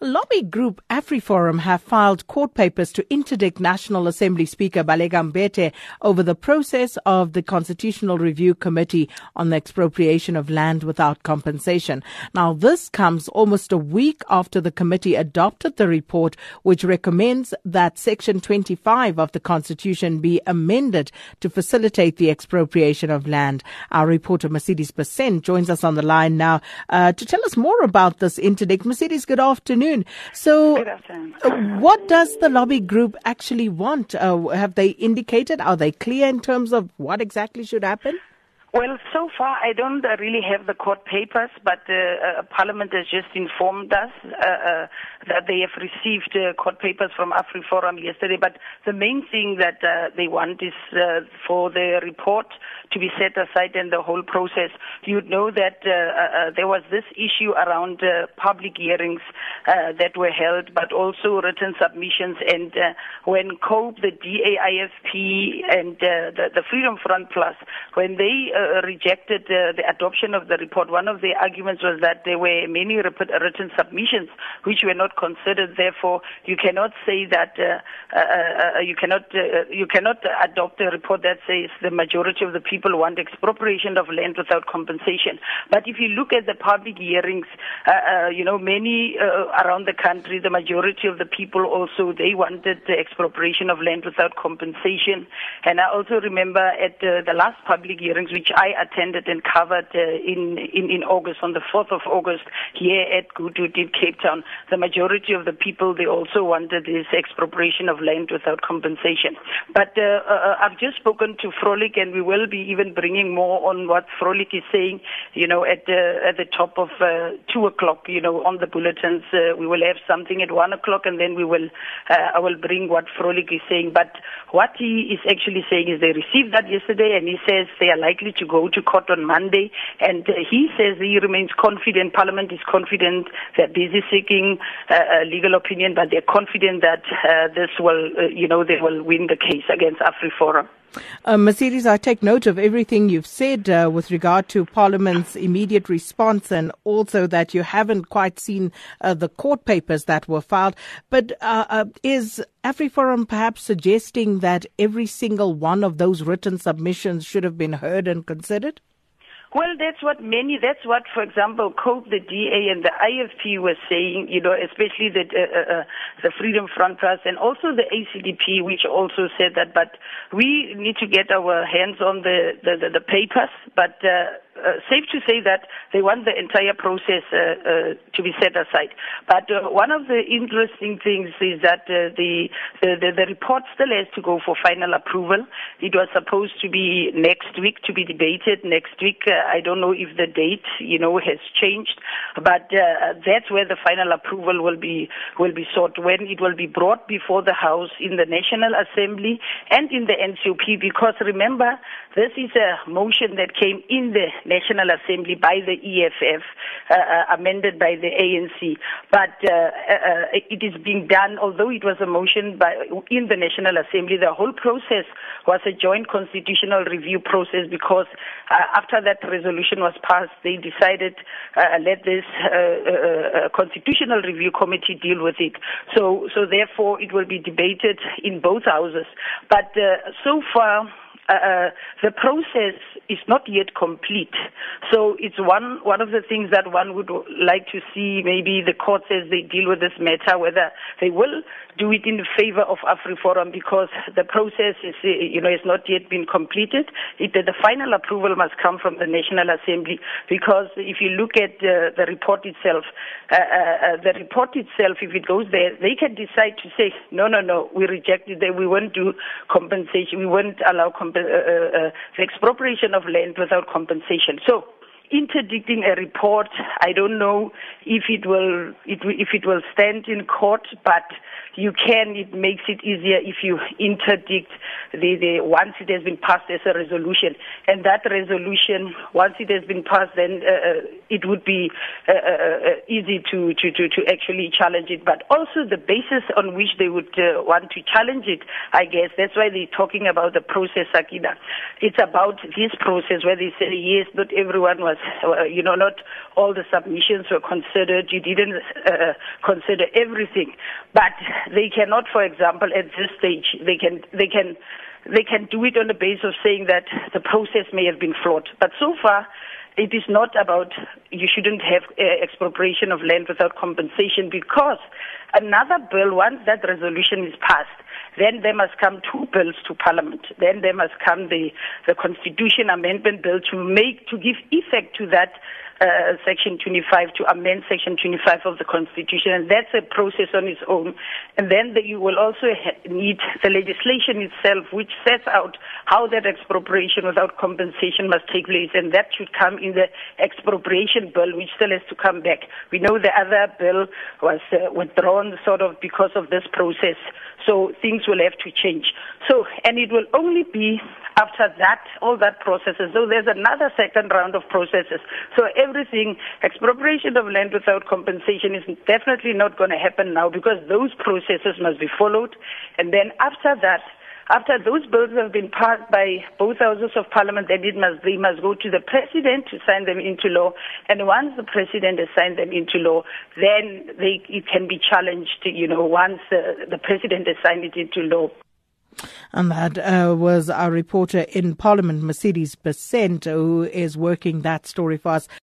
Lobby group AfriForum have filed court papers to interdict National Assembly Speaker Baleka Mbete over the process of the Constitutional Review Committee on the expropriation of land without compensation. Now, this comes almost a week after the committee adopted the report, which recommends that Section 25 of the Constitution be amended to facilitate the expropriation of land. Our reporter Mercedes Besent joins us on the line now uh, to tell us more about this interdict. Mercedes, good afternoon afternoon. So, afternoon. Uh, what does the lobby group actually want? Uh, have they indicated? Are they clear in terms of what exactly should happen? Well, so far I don't uh, really have the court papers, but uh, uh, Parliament has just informed us uh, uh that they have received uh, court papers from AfriForum yesterday. But the main thing that they want is for the report to be set aside and the whole process. You know that there was this issue around public hearings that were held, but also written submissions. And when COPE, the DAIFP, and the, the Freedom Front Plus, when they uh, rejected uh, the adoption of the report, one of the arguments was that there were many written submissions which were not considered. Therefore, you cannot say that uh, uh, uh you cannot you cannot adopt a report that says the majority of the people want expropriation of land without compensation. But if you look at the public hearings, you know many around the country, the majority of the people also they wanted the expropriation of land without compensation. And I also remember at the last public hearings, which I attended and covered uh, in, in, in August, on the 4th of August, here at Goodwood in Cape Town. The majority of the people, they also wanted this expropriation of land without compensation. But uh, uh, I've just spoken to Frolik, and we will be even bringing more on what Frolik is saying, you know, at the, at the top of uh, 2 o'clock, you know, on the bulletins. Uh, we will have something at 1 o'clock, and then we will, uh, I will bring what Frolik is saying. But what he is actually saying is they received that yesterday, and he says they are likely to go to court on Monday. And uh, he says he remains confident, Parliament is confident, they're busy seeking uh, legal opinion, but they're confident that uh, this will, uh, you know, they will win the case against AfriForum. Uh, Mercedes, I take note of everything you've said uh, with regard to Parliament's immediate response and also that you haven't quite seen uh, the court papers that were filed. But uh, uh, is AfriForum perhaps suggesting that every single one of those written submissions should have been heard and considered? Well, that's what many, that's what, for example, COPE, the DA, and the IFP were saying, you know, especially the, uh, uh, uh, the Freedom Front Plus and also the ACDP, which also said that, but we need to get our hands on the, the, the, the papers, but uh, uh, safe to say that they want the entire process uh, uh, to be set aside. But uh, one of the interesting things is that uh, the, the, the, the report still has to go for final approval. It was supposed to be next week to be debated next week. I don't know if the date, you know, has changed, but that's where the final approval will be will be sought when it will be brought before the House in the National Assembly and in the NCOP. Because remember, this is a motion that came in the National Assembly by the EFF, uh, uh, amended by the ANC. But uh, uh, it is being done, although it was a motion by, in the National Assembly, the whole process was a joint constitutional review process because after that resolution was passed, they decided let this constitutional review committee deal with it. So, so therefore, it will be debated in both houses. But so far, uh, uh, the process is not yet complete. So it's one one of the things that one would like to see maybe the courts as they deal with this matter, whether they will do it in favor of AfriForum because the process is you know has not yet been completed. It, the final approval must come from the National Assembly because if you look at uh, the report itself, uh, uh, uh the report itself, if it goes there, they can decide to say no, no, no, we reject it. We won't do compensation. We won't allow compensation uh, uh, uh, Uh, uh, uh, the expropriation of land without compensation. So interdicting a report, I don't know if it will it, if it will stand in court, but you can. It makes it easier if you interdict the, the once it has been passed as a resolution, and that resolution once it has been passed, then uh, uh it would be uh, uh, uh, easy to, to, to, to actually challenge it. But also the basis on which they would uh, want to challenge it, I guess that's why they're talking about the process, Akida. It's about this process where they say yes, not everyone was you know, not all the submissions were considered. You didn't consider everything, but they cannot, for example, at this stage, they can they can they can do it on the basis of saying that the process may have been flawed. But so far, it is not about you shouldn't have uh, expropriation of land without compensation because another bill, once that resolution is passed, then there must come two bills to Parliament. Then there must come the, the Constitution Amendment Bill to make to give effect to that uh, Section 25 to amend Section 25 of the Constitution, and that's a process on its own. And then the, you will also ha- need the legislation itself, which sets out how that expropriation without compensation must take place, and that should come in the expropriation bill, which still has to come back. We know the other bill was uh, withdrawn sort of because of this process, so things will have to change. So, and it will only be after that, all that processes. So there's another second round of processes. So everything, expropriation of land without compensation is definitely not going to happen now because those processes must be followed. And then after that, after those bills have been passed by both houses of parliament, then it must, they must go to the president to sign them into law. And once the president has signed them into law, then they, it can be challenged, you know, once uh, the president has signed it into law. And that uh, was our reporter in Parliament, Mercedes Besent, who is working that story for us.